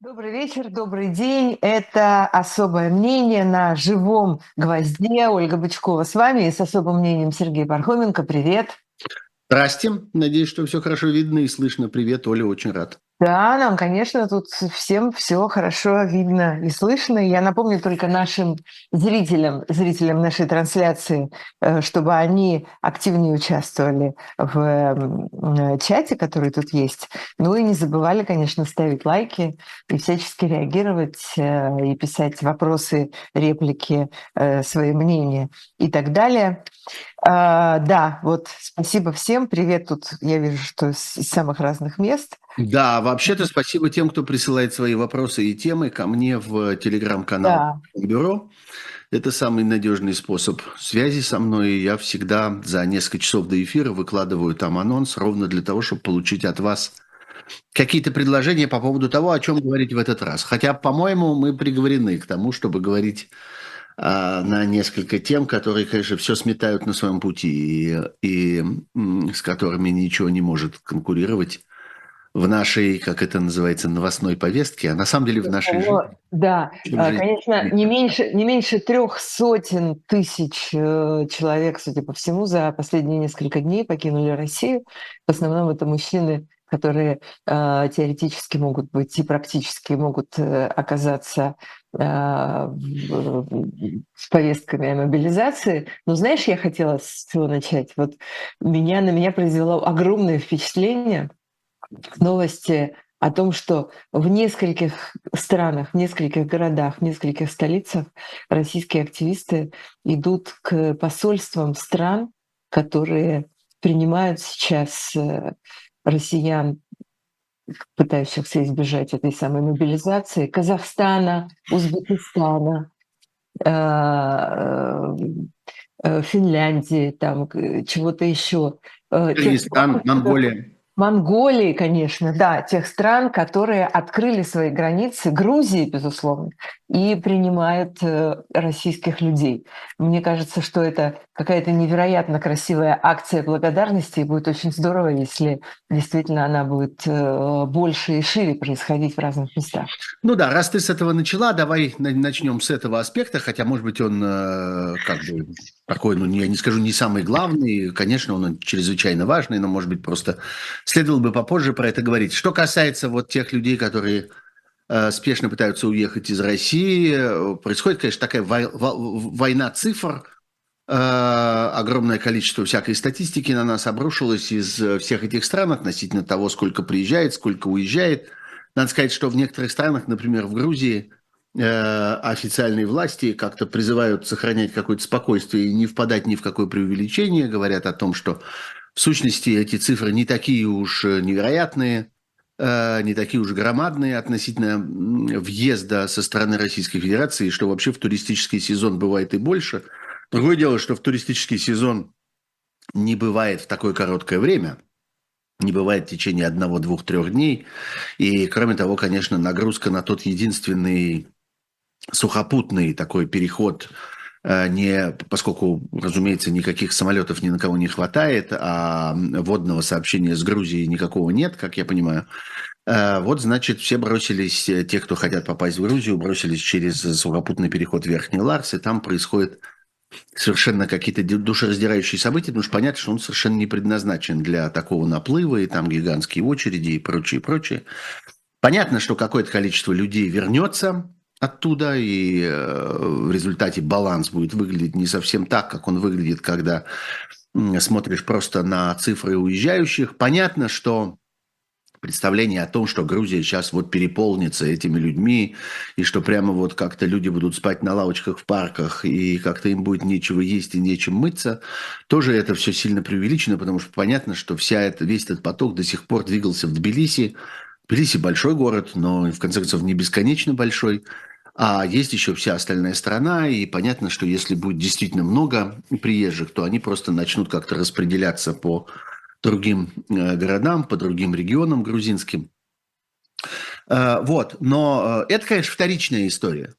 Добрый вечер, добрый день. Это «Особое мнение» на живом гвозде. Ольга Бычкова с вами и с особым мнением Сергей Пархоменко. Привет. Здрасте. Надеюсь, что все хорошо видно и слышно. Привет, Оля, очень рад. Да, нам, конечно, тут всем все хорошо видно и слышно. Я напомню только нашим зрителям, зрителям нашей трансляции, э, чтобы они активнее участвовали в чате, который тут есть. Ну и не забывали, конечно, ставить лайки и всячески реагировать э, и писать вопросы, реплики, э, свои мнения и так далее. А, да, вот спасибо всем. Привет тут, я вижу, что из самых разных мест – да, вообще-то спасибо тем, кто присылает свои вопросы и темы ко мне в телеграм-канал да. Бюро. Это самый надежный способ связи со мной. Я всегда за несколько часов до эфира выкладываю там анонс ровно для того, чтобы получить от вас какие-то предложения по поводу того, о чем говорить в этот раз. Хотя, по-моему, мы приговорены к тому, чтобы говорить а, на несколько тем, которые, конечно, все сметают на своем пути и, и с которыми ничего не может конкурировать в нашей, как это называется, новостной повестке, а на самом деле в нашей жизни. Да, а, конечно, не меньше, не меньше трех сотен тысяч э, человек, судя по всему, за последние несколько дней покинули Россию. В основном это мужчины, которые э, теоретически могут быть и практически могут э, оказаться э, с повестками о мобилизации. Но знаешь, я хотела с чего начать. Вот меня, на меня произвело огромное впечатление – новости о том, что в нескольких странах, в нескольких городах, в нескольких столицах российские активисты идут к посольствам стран, которые принимают сейчас э, россиян, пытающихся избежать этой самой мобилизации, Казахстана, Узбекистана, э, э, Финляндии, там чего-то еще. Кыргызстан, Монголия. Монголии, конечно, да, тех стран, которые открыли свои границы, Грузии, безусловно, и принимают э, российских людей. Мне кажется, что это какая-то невероятно красивая акция благодарности, и будет очень здорово, если действительно она будет э, больше и шире происходить в разных местах. Ну да, раз ты с этого начала, давай начнем с этого аспекта, хотя, может быть, он э, как бы такой, ну, я не скажу, не самый главный, конечно, он чрезвычайно важный, но, может быть, просто следовало бы попозже про это говорить. Что касается вот тех людей, которые э, спешно пытаются уехать из России, происходит, конечно, такая война цифр, э, огромное количество всякой статистики на нас обрушилось из всех этих стран относительно того, сколько приезжает, сколько уезжает. Надо сказать, что в некоторых странах, например, в Грузии, э, официальные власти как-то призывают сохранять какое-то спокойствие и не впадать ни в какое преувеличение, говорят о том, что в сущности, эти цифры не такие уж э, невероятные, э, не такие уж громадные относительно въезда со стороны Российской Федерации, что вообще в туристический сезон бывает и больше. Другое дело, что в туристический сезон не бывает в такое короткое время, не бывает в течение одного, двух, трех дней. И, кроме того, конечно, нагрузка на тот единственный сухопутный такой переход не, поскольку, разумеется, никаких самолетов ни на кого не хватает, а водного сообщения с Грузией никакого нет, как я понимаю. Э, вот, значит, все бросились, э, те, кто хотят попасть в Грузию, бросились через сухопутный переход Верхний Ларс, и там происходит совершенно какие-то душераздирающие события, потому что понятно, что он совершенно не предназначен для такого наплыва, и там гигантские очереди и прочее, прочее. Понятно, что какое-то количество людей вернется, оттуда, и э, в результате баланс будет выглядеть не совсем так, как он выглядит, когда смотришь просто на цифры уезжающих. Понятно, что представление о том, что Грузия сейчас вот переполнится этими людьми, и что прямо вот как-то люди будут спать на лавочках в парках, и как-то им будет нечего есть и нечем мыться, тоже это все сильно преувеличено, потому что понятно, что вся это, весь этот поток до сих пор двигался в Тбилиси. Тбилиси большой город, но в конце концов не бесконечно большой. А есть еще вся остальная страна, и понятно, что если будет действительно много приезжих, то они просто начнут как-то распределяться по другим э, городам, по другим регионам грузинским. Э, вот, но э, это, конечно, вторичная история.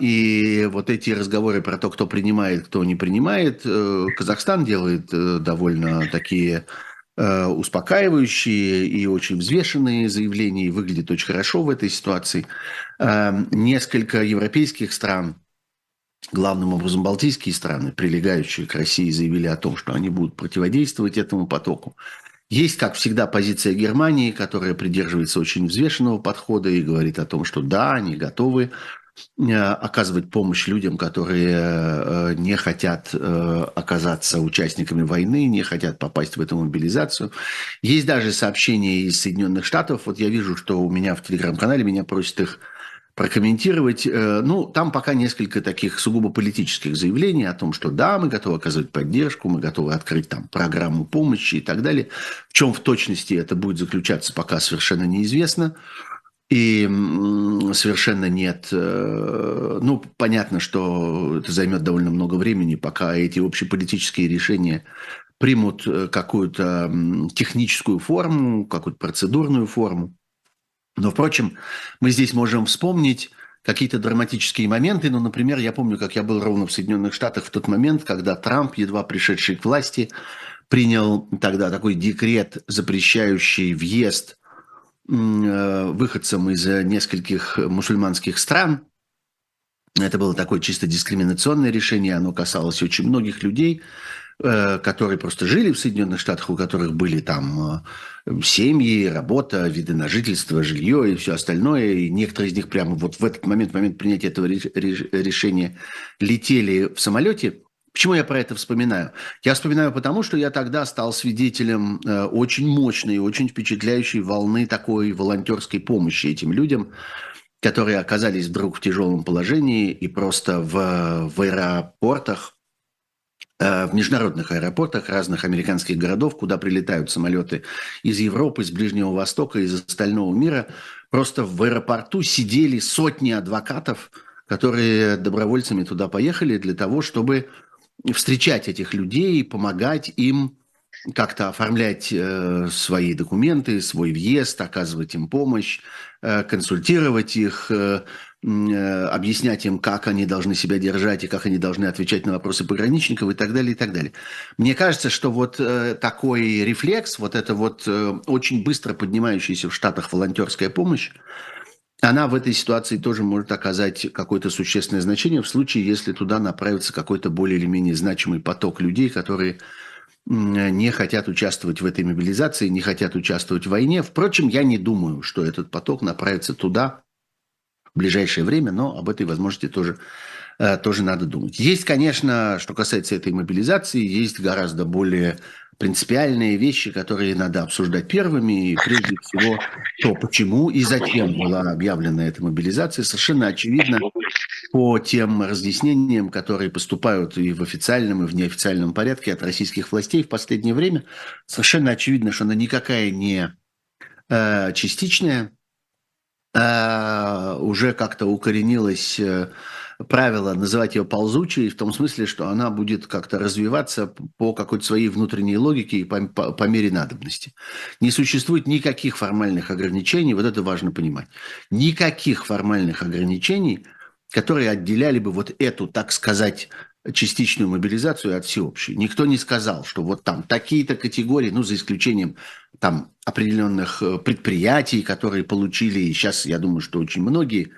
И вот эти разговоры про то, кто принимает, кто не принимает, Казахстан делает довольно такие успокаивающие и очень взвешенные заявления, и выглядит очень хорошо в этой ситуации. Э, несколько европейских стран, главным образом балтийские страны, прилегающие к России, заявили о том, что они будут противодействовать этому потоку. Есть, как всегда, позиция Германии, которая придерживается очень взвешенного подхода и говорит о том, что да, они готовы э, оказывать помощь людям, которые э, не хотят э, оказаться участниками войны, не хотят попасть в эту мобилизацию. Есть даже сообщения из Соединенных Штатов. Вот я вижу, что у меня в телеграм-канале меня просят их прокомментировать. Э, ну, там пока несколько таких сугубо политических заявлений о том, что да, мы готовы оказывать поддержку, мы готовы открыть там программу помощи и так далее. В чем в точности это будет заключаться, пока совершенно неизвестно. И совершенно нет... Э, ну, понятно, что это займет довольно много времени, пока эти общеполитические решения примут э, какую-то техническую форму, какую-то процедурную форму. Но, впрочем, мы здесь можем вспомнить какие-то драматические моменты. Ну, например, я помню, как я был ровно в Соединенных Штатах в тот момент, когда Трамп, едва пришедший к власти, принял тогда такой декрет, запрещающий въезд э, выходцам из нескольких мусульманских стран. Это было такое чисто дискриминационное решение, оно касалось очень многих людей, Э, которые просто жили в Соединенных Штатах, у которых были там э, семьи, работа, виды на жительство, жилье и все остальное. И некоторые из них прямо вот в этот момент, в момент принятия этого решения летели в самолете. Почему я про это вспоминаю? Я вспоминаю потому, что я тогда стал свидетелем э, очень мощной, очень впечатляющей волны такой волонтерской помощи этим людям, которые оказались вдруг в тяжелом положении и просто в, в аэропортах Э, в международных аэропортах разных американских городов, куда прилетают самолеты из Европы, из Ближнего Востока, из остального мира. Просто в аэропорту сидели сотни адвокатов, которые добровольцами туда поехали для того, чтобы встречать этих людей, помогать им как-то оформлять э, свои документы, свой въезд, оказывать им помощь, э, консультировать их, э, э, объяснять им, как они должны себя держать и как они должны отвечать на вопросы пограничников и так далее, и так далее. Мне кажется, что вот э, такой рефлекс, вот это вот э, очень быстро поднимающаяся в Штатах волонтерская помощь, она в этой ситуации тоже может оказать какое-то существенное значение в случае, если туда направится какой-то более или менее значимый поток людей, которые не хотят участвовать в этой мобилизации, не хотят участвовать в войне. Впрочем, я не думаю, что этот поток направится туда в ближайшее время, но об этой возможности тоже, э, тоже надо думать. Есть, конечно, что касается этой мобилизации, есть гораздо более принципиальные вещи, которые надо обсуждать первыми. И прежде всего, то, почему и зачем была объявлена эта мобилизация. Совершенно очевидно, по тем разъяснениям, которые поступают и в официальном, и в неофициальном порядке от российских властей в последнее время, совершенно очевидно, что она никакая не э, частичная, э, уже как-то укоренилась э, правило называть ее ползучей в том смысле, что она будет как-то развиваться по какой-то своей внутренней логике и по, по, по мере надобности. Не существует никаких формальных ограничений, вот это важно понимать. Никаких формальных ограничений, которые отделяли бы вот эту, так сказать, частичную мобилизацию от всеобщей. Никто не сказал, что вот там такие-то категории, ну, за исключением там определенных э, предприятий, которые получили, и сейчас я думаю, что очень многие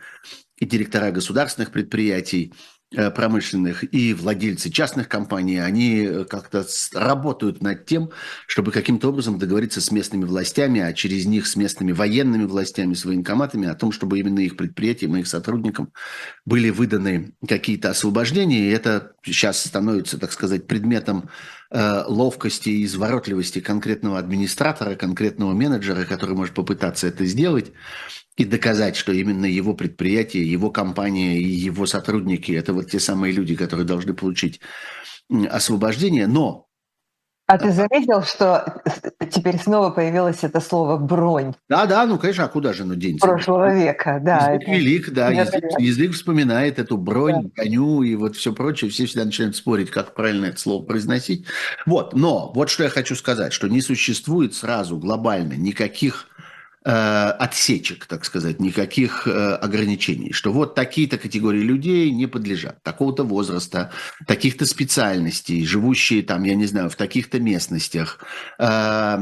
и директора государственных предприятий, э, промышленных и владельцы частных компаний, они э, как-то работают над тем, чтобы каким-то образом договориться с местными властями, а через них с местными военными властями, с военкоматами о том, чтобы именно их предприятиям, их сотрудникам были выданы какие-то освобождения. И это сейчас становится, так сказать, предметом э, ловкости и изворотливости конкретного администратора, конкретного менеджера, который может попытаться это сделать и доказать, что именно его предприятие, его компания и его сотрудники – это вот те самые люди, которые должны получить освобождение. Но а ты заметил, что теперь снова появилось это слово «бронь»? Да, да, ну, конечно, а куда же оно денется? Прошлого века, да. Язык это... велик, да, язык, язык вспоминает эту бронь, да. коню и вот все прочее. Все всегда начинают спорить, как правильно это слово произносить. Вот, но вот что я хочу сказать, что не существует сразу глобально никаких отсечек, так сказать, никаких ограничений, что вот такие-то категории людей не подлежат, такого-то возраста, таких-то специальностей, живущие там, я не знаю, в таких-то местностях или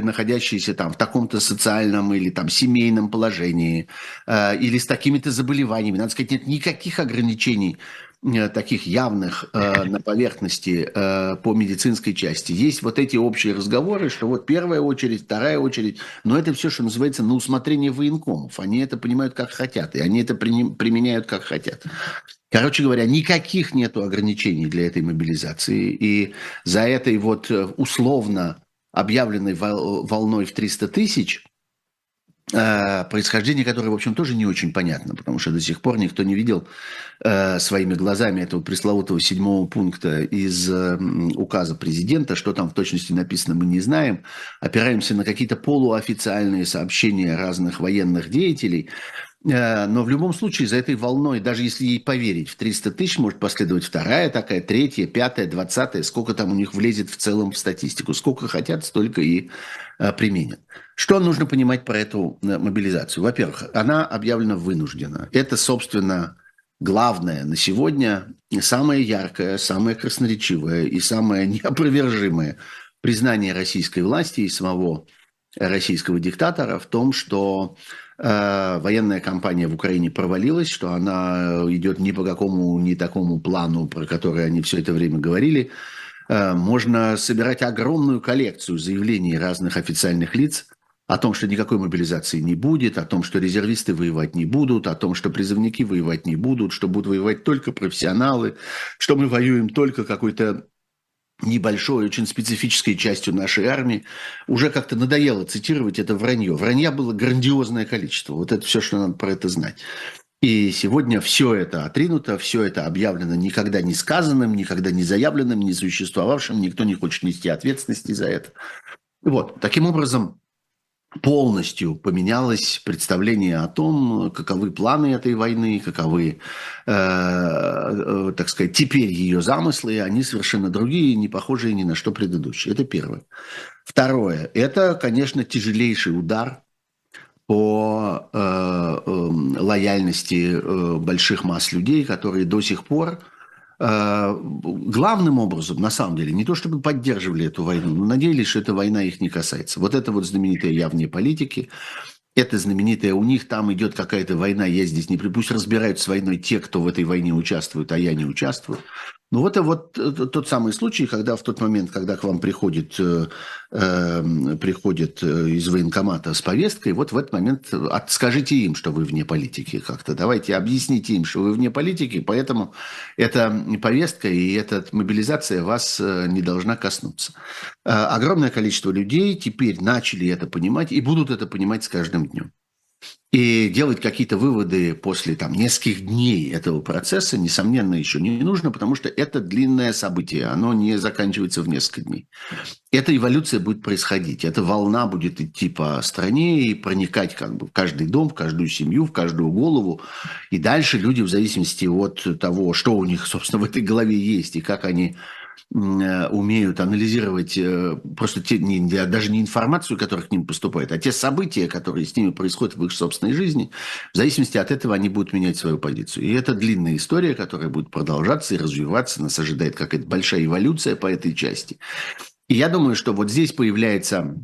находящиеся там в таком-то социальном или там семейном положении или с такими-то заболеваниями. Надо сказать, нет никаких ограничений Э, таких явных э, на поверхности э, по медицинской части. Есть вот эти общие разговоры, что вот первая очередь, вторая очередь, но это все, что называется, на усмотрение военкомов. Они это понимают как хотят, и они это применяют как хотят. Короче говоря, никаких нету ограничений для этой мобилизации, и за этой вот условно объявленной волной в 300 тысяч – Э, происхождение которое, в общем, тоже не очень понятно, потому что до сих пор никто не видел э, своими глазами этого пресловутого седьмого пункта из э, указа президента. Что там в точности написано, мы не знаем. Опираемся на какие-то полуофициальные сообщения разных военных деятелей. Но в любом случае за этой волной, даже если ей поверить, в 300 тысяч может последовать вторая такая, третья, пятая, двадцатая, сколько там у них влезет в целом в статистику. Сколько хотят, столько и применят. Что нужно понимать про эту э, мобилизацию? Во-первых, она объявлена вынуждена. Это, собственно, главное на сегодня, самое яркое, самое красноречивое и самое неопровержимое признание российской власти и самого российского диктатора в том, что э, военная кампания в Украине провалилась, что она идет ни по какому, ни такому плану, про который они все это время говорили. Э, можно собирать огромную коллекцию заявлений разных официальных лиц о том, что никакой мобилизации не будет, о том, что резервисты воевать не будут, о том, что призывники воевать не будут, что будут воевать только профессионалы, что мы воюем только какой-то небольшой, очень специфической частью нашей армии, уже как-то надоело цитировать это вранье. Вранья было грандиозное количество. Вот это все, что надо про это знать. И сегодня все это отринуто, все это объявлено никогда не сказанным, никогда не заявленным, не существовавшим, никто не хочет нести ответственности за это. Вот, таким образом, полностью поменялось представление о том, каковы планы этой войны, каковы, э, э, так сказать, теперь ее замыслы, они совершенно другие, не похожие ни на что предыдущее. Это первое. Второе, это, конечно, тяжелейший удар по э, э, лояльности э, больших масс людей, которые до сих пор главным образом, на самом деле, не то чтобы поддерживали эту войну, но надеялись, что эта война их не касается. Вот это вот знаменитые явные политики, это знаменитое, у них там идет какая-то война, я здесь не... Пусть разбирают с войной те, кто в этой войне участвует, а я не участвую. Ну вот это вот э, тот самый случай, когда в тот момент, когда к вам приходит, э, э, приходит э, из военкомата с повесткой, вот в этот момент от, скажите им, что вы вне политики как-то. Давайте объясните им, что вы вне политики, поэтому эта повестка и эта мобилизация вас не должна коснуться. Э, огромное количество людей теперь начали это понимать и будут это понимать с каждым днем. И делать какие-то выводы после там, нескольких дней этого процесса, несомненно, еще не нужно, потому что это длинное событие, оно не заканчивается в несколько дней. Эта эволюция будет происходить, эта волна будет идти по стране и проникать как бы в каждый дом, в каждую семью, в каждую голову. И дальше люди в зависимости от того, что у них, собственно, в этой голове есть и как они умеют анализировать э, просто те, не, даже не информацию, которая к ним поступает, а те события, которые с ними происходят в их собственной жизни, в зависимости от этого они будут менять свою позицию. И это длинная история, которая будет продолжаться и развиваться. Нас ожидает какая-то большая эволюция по этой части. И я думаю, что вот здесь появляется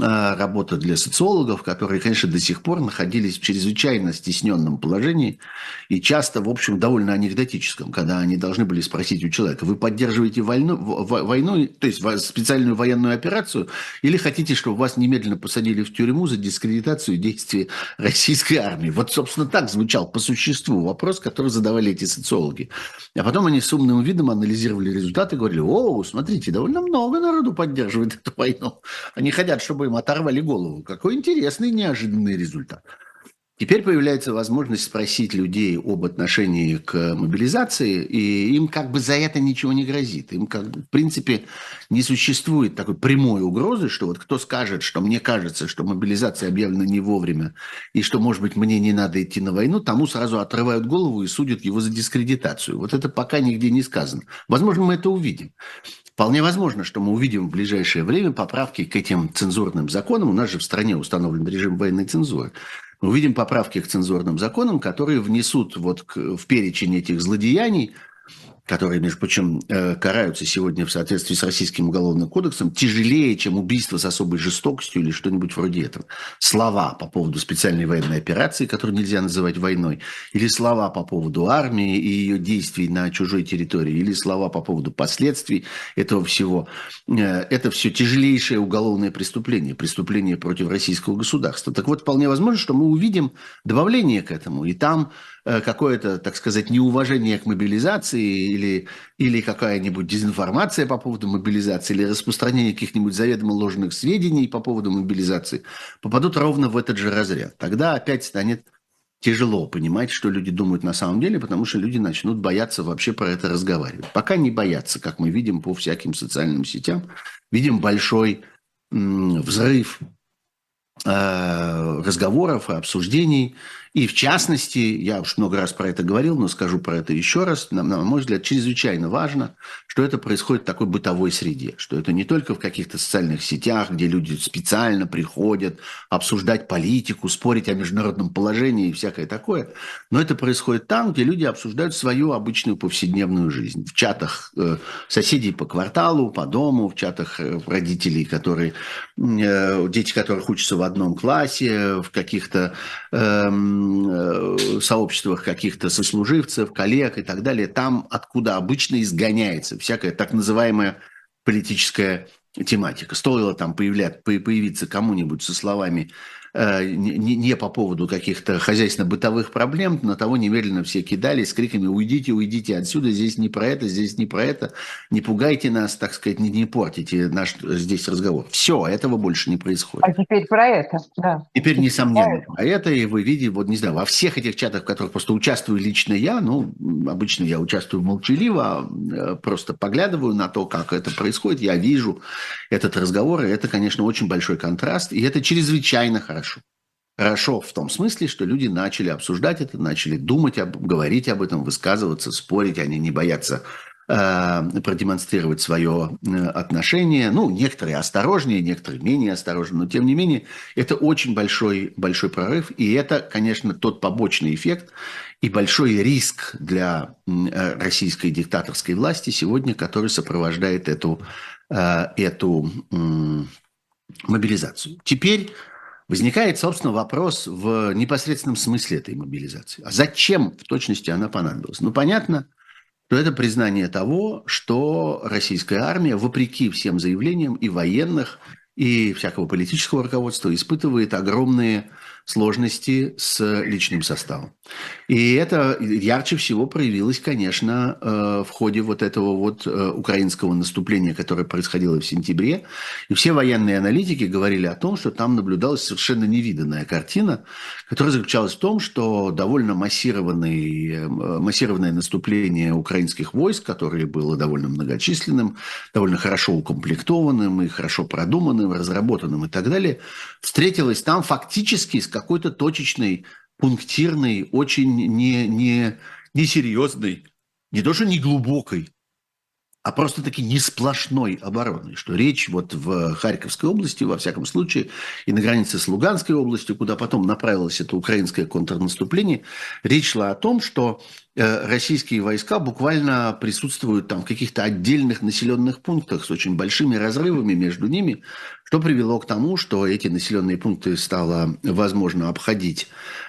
работа для социологов, которые, конечно, до сих пор находились в чрезвычайно стесненном положении и часто, в общем, довольно анекдотическом, когда они должны были спросить у человека, вы поддерживаете войну, войну то есть специальную военную операцию, или хотите, чтобы вас немедленно посадили в тюрьму за дискредитацию действий российской армии? Вот, собственно, так звучал по существу вопрос, который задавали эти социологи. А потом они с умным видом анализировали результаты и говорили, о, смотрите, довольно много народу поддерживает эту войну. Они хотят, чтобы им оторвали голову. Какой интересный, неожиданный результат. Теперь появляется возможность спросить людей об отношении к мобилизации, и им как бы за это ничего не грозит. Им как бы, в принципе, не существует такой прямой угрозы, что вот кто скажет, что мне кажется, что мобилизация объявлена не вовремя, и что, может быть, мне не надо идти на войну, тому сразу отрывают голову и судят его за дискредитацию. Вот это пока нигде не сказано. Возможно, мы это увидим. Вполне возможно, что мы увидим в ближайшее время поправки к этим цензурным законам. У нас же в стране установлен режим военной цензуры. Мы увидим поправки к цензурным законам, которые внесут вот в перечень этих злодеяний – которые, между прочим, э, караются сегодня в соответствии с Российским уголовным кодексом, тяжелее, чем убийство с особой жестокостью или что-нибудь вроде этого. Слова по поводу специальной военной операции, которую нельзя называть войной, или слова по поводу армии и ее действий на чужой территории, или слова по поводу последствий этого всего. Э, это все тяжелейшее уголовное преступление, преступление против российского государства. Так вот, вполне возможно, что мы увидим добавление к этому, и там какое-то, так сказать, неуважение к мобилизации или, или какая-нибудь дезинформация по поводу мобилизации или распространение каких-нибудь заведомо ложных сведений по поводу мобилизации, попадут ровно в этот же разряд. Тогда опять станет тяжело понимать, что люди думают на самом деле, потому что люди начнут бояться вообще про это разговаривать. Пока не боятся, как мы видим по всяким социальным сетям, видим большой взрыв э, разговоров и обсуждений и в частности, я уж много раз про это говорил, но скажу про это еще раз, на, на мой взгляд, чрезвычайно важно, что это происходит в такой бытовой среде, что это не только в каких-то социальных сетях, где люди специально приходят обсуждать политику, спорить о международном положении и всякое такое, но это происходит там, где люди обсуждают свою обычную повседневную жизнь. В чатах э, соседей по кварталу, по дому, в чатах э, родителей, которые, э, дети которых учатся в одном классе, в каких-то... Э, Э, сообществах каких-то сослуживцев, коллег и так далее, там, откуда обычно изгоняется всякая так называемая политическая тематика. Стоило там появлять, появиться кому-нибудь со словами не, не по поводу каких-то хозяйственно-бытовых проблем, на того немедленно все кидали с криками «Уйдите, уйдите отсюда, здесь не про это, здесь не про это, не пугайте нас, так сказать, не, не портите наш здесь разговор». Все, этого больше не происходит. А теперь про это, да. Теперь, несомненно, про это, и вы видите, вот не знаю, во всех этих чатах, в которых просто участвую лично я, ну, обычно я участвую молчаливо, э, просто поглядываю на то, как это происходит, я вижу этот разговор, и это, конечно, очень большой контраст, и это чрезвычайно хорошо хорошо. Хорошо в том смысле, что люди начали обсуждать это, начали думать, об, говорить об этом, высказываться, спорить, они не боятся э, продемонстрировать свое э, отношение. Ну, некоторые осторожнее, некоторые менее осторожны, но тем не менее это очень большой, большой прорыв, и это, конечно, тот побочный эффект и большой риск для э, российской диктаторской власти сегодня, который сопровождает эту, эту мобилизацию. Теперь Возникает, собственно, вопрос в непосредственном смысле этой мобилизации. А зачем в точности она понадобилась? Ну, понятно, что это признание того, что российская армия, вопреки всем заявлениям и военных, и всякого политического руководства, испытывает огромные сложности с личным составом. И это ярче всего проявилось, конечно, э, в ходе вот этого вот э, украинского наступления, которое происходило в сентябре. И все военные аналитики говорили о том, что там наблюдалась совершенно невиданная картина, которая заключалась в том, что довольно массированный, э, массированное наступление украинских войск, которое было довольно многочисленным, довольно хорошо укомплектованным и хорошо продуманным, разработанным и так далее, встретилось там фактически с какой-то точечной, пунктирной, очень не, не, несерьезной, не то что не глубокой, а просто-таки не сплошной обороной, что речь вот в Харьковской области, во всяком случае, и на границе с Луганской областью, куда потом направилось это украинское контрнаступление, речь шла о том, что российские войска буквально присутствуют там в каких-то отдельных населенных пунктах с очень большими разрывами между ними, что привело к тому, что эти населенные пункты стало возможно обходить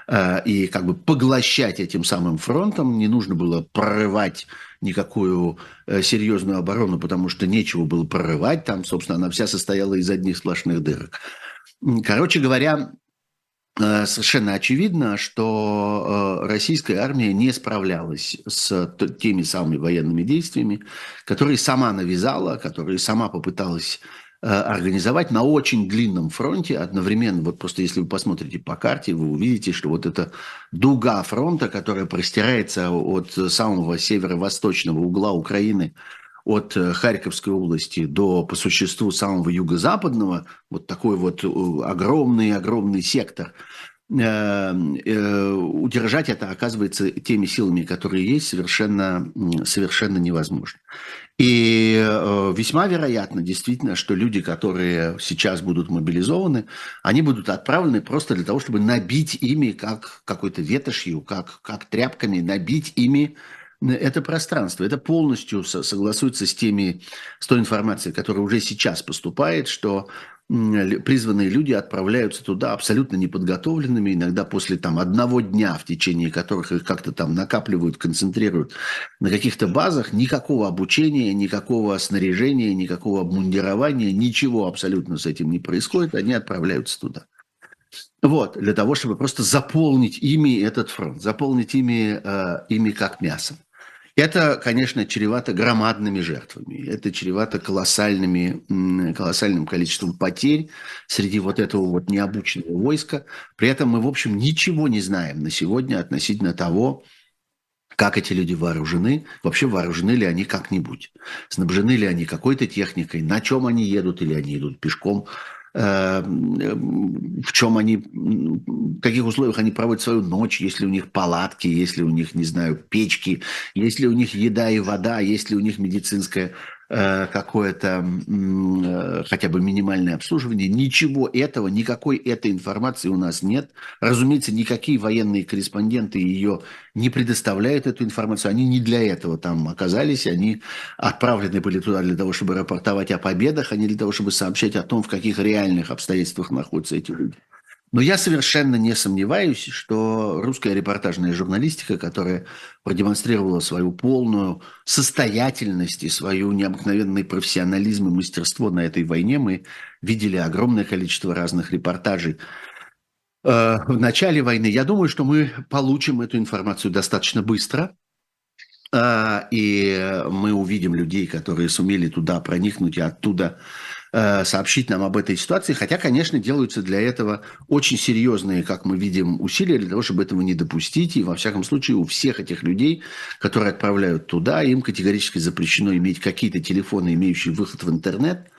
э, и как бы поглощать этим самым фронтом. Не нужно было прорывать никакую э, серьезную оборону, потому что нечего было прорывать. Там, собственно, она вся состояла из одних сплошных дырок. Короче говоря, э, совершенно очевидно, что российская армия не справлялась с теми самыми военными действиями, которые сама навязала, которые сама попыталась Э, организовать на очень длинном фронте одновременно. Вот просто если вы посмотрите по карте, вы увидите, что вот эта дуга фронта, которая простирается от самого северо-восточного угла Украины, от э, Харьковской области до, по существу, самого юго-западного, вот такой вот огромный-огромный э, сектор, удержать это, оказывается, теми силами, которые есть, совершенно, совершенно невозможно. И весьма вероятно, действительно, что люди, которые сейчас будут мобилизованы, они будут отправлены просто для того, чтобы набить ими, как какой-то ветошью, как, как тряпками, набить ими это пространство. Это полностью согласуется с теми, с той информацией, которая уже сейчас поступает, что призванные люди отправляются туда абсолютно неподготовленными, иногда после там одного дня, в течение которых их как-то там накапливают, концентрируют на каких-то базах, никакого обучения, никакого снаряжения, никакого обмундирования, ничего абсолютно с этим не происходит, они отправляются туда. Вот, для того, чтобы просто заполнить ими этот фронт, заполнить ими, э, ими как мясом. Это, конечно, чревато громадными жертвами. Это чревато колоссальными, колоссальным количеством потерь среди вот этого вот необученного войска. При этом мы, в общем, ничего не знаем на сегодня относительно того, как эти люди вооружены, вообще вооружены ли они как-нибудь, снабжены ли они какой-то техникой, на чем они едут? Или они идут пешком, в чем они, в каких условиях они проводят свою ночь, если у них палатки, если у них, не знаю, печки, если у них еда и вода, если у них медицинская какое-то э, хотя бы минимальное обслуживание. Ничего этого, никакой этой информации у нас нет. Разумеется, никакие военные корреспонденты ее не предоставляют эту информацию. Они не для этого там оказались. Они отправлены были туда для того, чтобы рапортовать о победах, а не для того, чтобы сообщать о том, в каких реальных обстоятельствах находятся эти люди. Но я совершенно не сомневаюсь, что русская репортажная журналистика, которая продемонстрировала свою полную состоятельность и свою необыкновенный профессионализм и мастерство на этой войне, мы видели огромное количество разных репортажей э, в начале войны. Я думаю, что мы получим эту информацию достаточно быстро. Э, и мы увидим людей, которые сумели туда проникнуть и оттуда сообщить нам об этой ситуации, хотя, конечно, делаются для этого очень серьезные, как мы видим, усилия для того, чтобы этого не допустить. И, во всяком случае, у всех этих людей, которые отправляют туда, им категорически запрещено иметь какие-то телефоны, имеющие выход в интернет,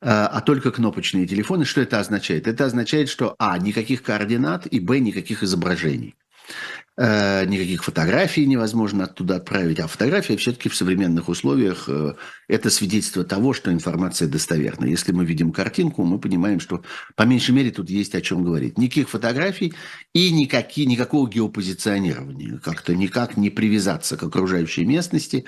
э, а только кнопочные телефоны. Что это означает? Это означает, что, а, никаких координат, и, б, никаких изображений. Э, никаких фотографий невозможно оттуда отправить. А фотография все-таки в современных условиях э, это свидетельство того, что информация достоверна. Если мы видим картинку, мы понимаем, что по меньшей мере тут есть о чем говорить. Никаких фотографий и никакие, никакого геопозиционирования. Как-то никак не привязаться к окружающей местности.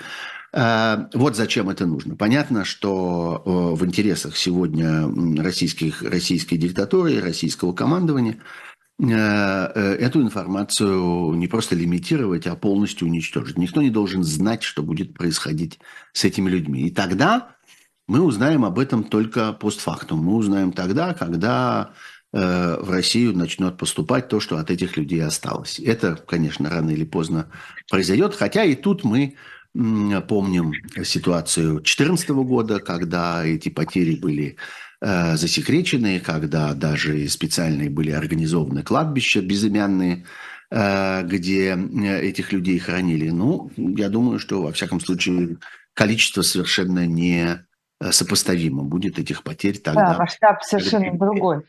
Э, вот зачем это нужно. Понятно, что в интересах сегодня российских, российской диктатуры российского командования – эту информацию не просто лимитировать, а полностью уничтожить. Никто не должен знать, что будет происходить с этими людьми. И тогда мы узнаем об этом только постфактум. Мы узнаем тогда, когда э, в Россию начнет поступать то, что от этих людей осталось. Это, конечно, рано или поздно произойдет, хотя и тут мы помним ситуацию 2014 года, когда эти потери были Э, засекреченные, когда даже специальные были организованы кладбища безымянные, э, где э, этих людей хоронили. Ну, я думаю, что, во всяком случае, количество совершенно не сопоставимо будет этих потерь тогда. Да, масштаб совершенно другой.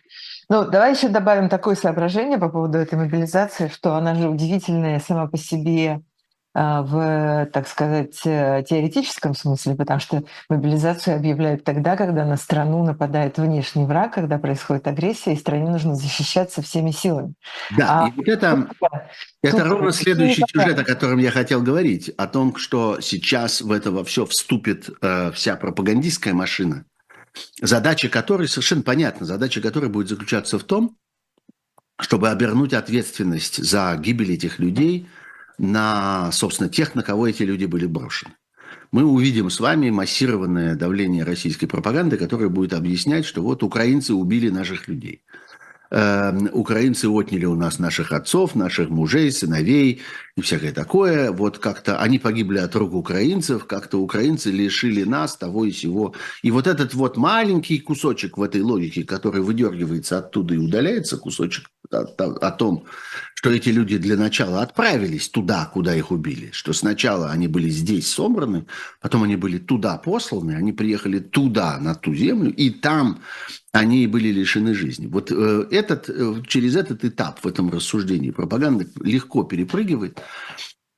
Ну, давай еще добавим такое соображение по поводу этой мобилизации, что она же удивительная сама по себе в, так сказать, э, теоретическом смысле, потому что мобилизацию объявляют тогда, когда на страну нападает внешний враг, когда происходит агрессия, и стране нужно защищаться всеми силами. Да, а, и вот это, это ровно следующий сюжет, о котором я хотел говорить, о том, что сейчас в это во все вступит э, вся пропагандистская машина, задача которой совершенно понятна, задача которой будет заключаться в том, чтобы обернуть ответственность за гибель этих людей – на, собственно, тех, на кого эти люди были брошены. Мы увидим с вами массированное давление российской пропаганды, которое будет объяснять, что вот украинцы убили наших людей. Э, украинцы отняли у нас наших отцов, наших мужей, сыновей и всякое такое. Вот как-то они погибли от рук украинцев, как-то украинцы лишили нас того и сего. И вот этот вот маленький кусочек в этой логике, который выдергивается оттуда и удаляется, кусочек о, о том, что эти люди для начала отправились туда, куда их убили, что сначала они были здесь собраны, потом они были туда посланы, они приехали туда, на ту землю, и там они были лишены жизни. Вот э, этот, э, через этот этап в этом рассуждении пропаганда легко перепрыгивает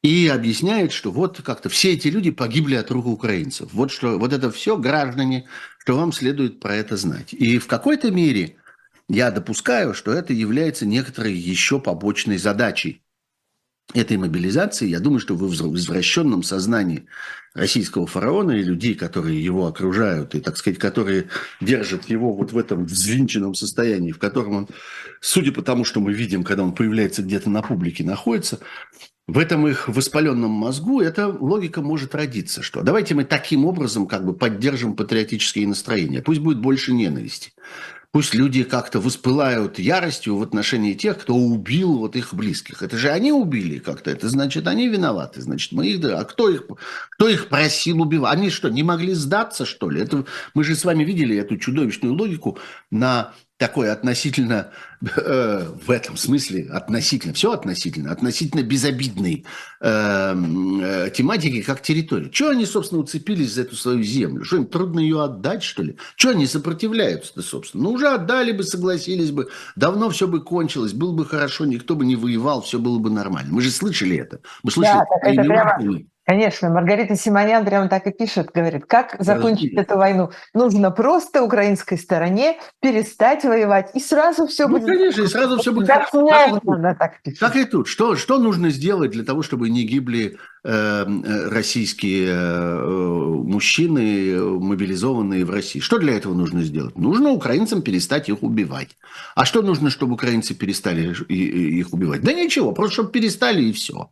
и объясняет, что вот как-то все эти люди погибли от рук украинцев. Вот, что, вот это все граждане, что вам следует про это знать. И в какой-то мере я допускаю, что это является некоторой еще побочной задачей этой мобилизации. Я думаю, что в извращенном сознании российского фараона и людей, которые его окружают, и, так сказать, которые держат его вот в этом взвинченном состоянии, в котором он, судя по тому, что мы видим, когда он появляется где-то на публике, находится, в этом их воспаленном мозгу эта логика может родиться, что давайте мы таким образом как бы поддержим патриотические настроения, пусть будет больше ненависти. Пусть люди как-то воспылают яростью в отношении тех, кто убил вот их близких. Это же они убили как-то. Это значит, они виноваты. Значит, мы их... А кто их, кто их просил убивать? Они что, не могли сдаться, что ли? Это, мы же с вами видели эту чудовищную логику на такой относительно, э, в этом смысле, относительно, все относительно, относительно безобидной э, э, тематики, как территория. Чего они, собственно, уцепились за эту свою землю? Что им трудно ее отдать, что ли? Чего они сопротивляются-то, собственно? Ну, уже отдали бы, согласились бы, давно все бы кончилось, было бы хорошо, никто бы не воевал, все было бы нормально. Мы же слышали это. Мы слышали да, это прямо... Конечно, Маргарита Симонян прямо так и пишет, говорит, как закончить Разумеется. эту войну? Нужно просто украинской стороне перестать воевать, и сразу все ну, будет... конечно, и сразу все будет... Как, как, да, так, пишет. как и тут. Что, что нужно сделать для того, чтобы не гибли э, э российские э, мужчины, мобилизованные в России? Что для этого нужно сделать? Нужно украинцам перестать их убивать. А что нужно, чтобы украинцы перестали их убивать? Да ничего, просто чтобы перестали и все.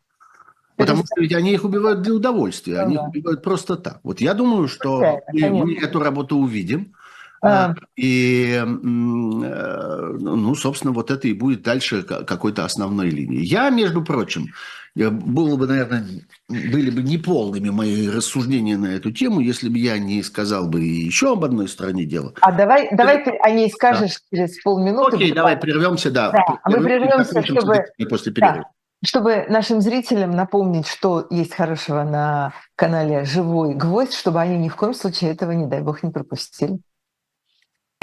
Потому что ведь они их убивают для удовольствия, они их убивают просто так. Вот я думаю, что мы, мы эту работу увидим. А. И, э, ну, собственно, вот это и будет дальше какой-то основной линией. Я, между прочим, было бы, наверное, были бы неполными мои рассуждения на эту тему, если бы я не сказал бы еще об одной стороне дела. А давай, давай ты о ней скажешь да. через полминуты. Окей, давай прервемся, да. да мы прервемся, чтобы... После перерыва. Да чтобы нашим зрителям напомнить, что есть хорошего на канале «Живой гвоздь», чтобы они ни в коем случае этого, не дай бог, не пропустили.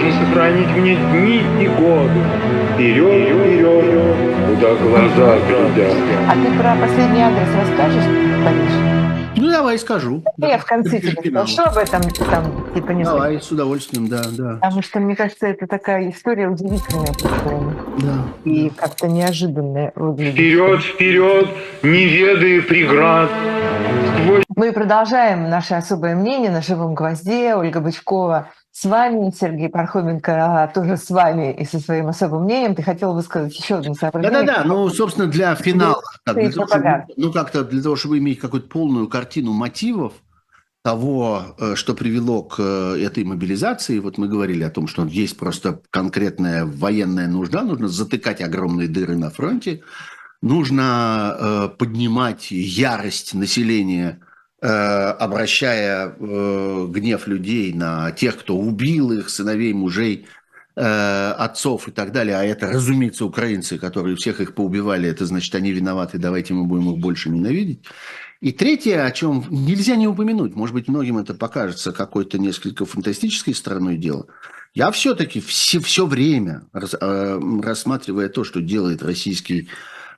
Сохранить мне дни и годы, вперед, вперед, куда глаза глядят. А ты про последний адрес расскажешь, Париж? Ну, давай скажу. Я в конце тебе спрошу об этом, там, типа, не Давай, с удовольствием, да, да. Потому что, мне кажется, это такая история удивительная. Да. И да. как-то неожиданная выглядит. Вперед, вперед, не ведая преград. Мы продолжаем наше особое мнение на живом гвозде. Ольга Бычкова с вами, Сергей Пархоменко а, тоже с вами и со своим особым мнением. Ты хотел высказать еще одно соображение? Да-да-да, ну, собственно, для финала, так, для того, чтобы, ну, как-то для того, чтобы иметь какую-то полную картину мотивов того, э, что привело к э, этой мобилизации, вот мы говорили о том, что есть просто конкретная военная нужда, нужно затыкать огромные дыры на фронте, нужно э, поднимать ярость населения – обращая э, гнев людей на тех, кто убил их, сыновей, мужей, э, отцов и так далее, а это, разумеется, украинцы, которые всех их поубивали, это значит, они виноваты, давайте мы будем их больше ненавидеть. И третье, о чем нельзя не упомянуть, может быть, многим это покажется какой-то несколько фантастической стороной дела, я все-таки все, все время, рассматривая то, что делает российский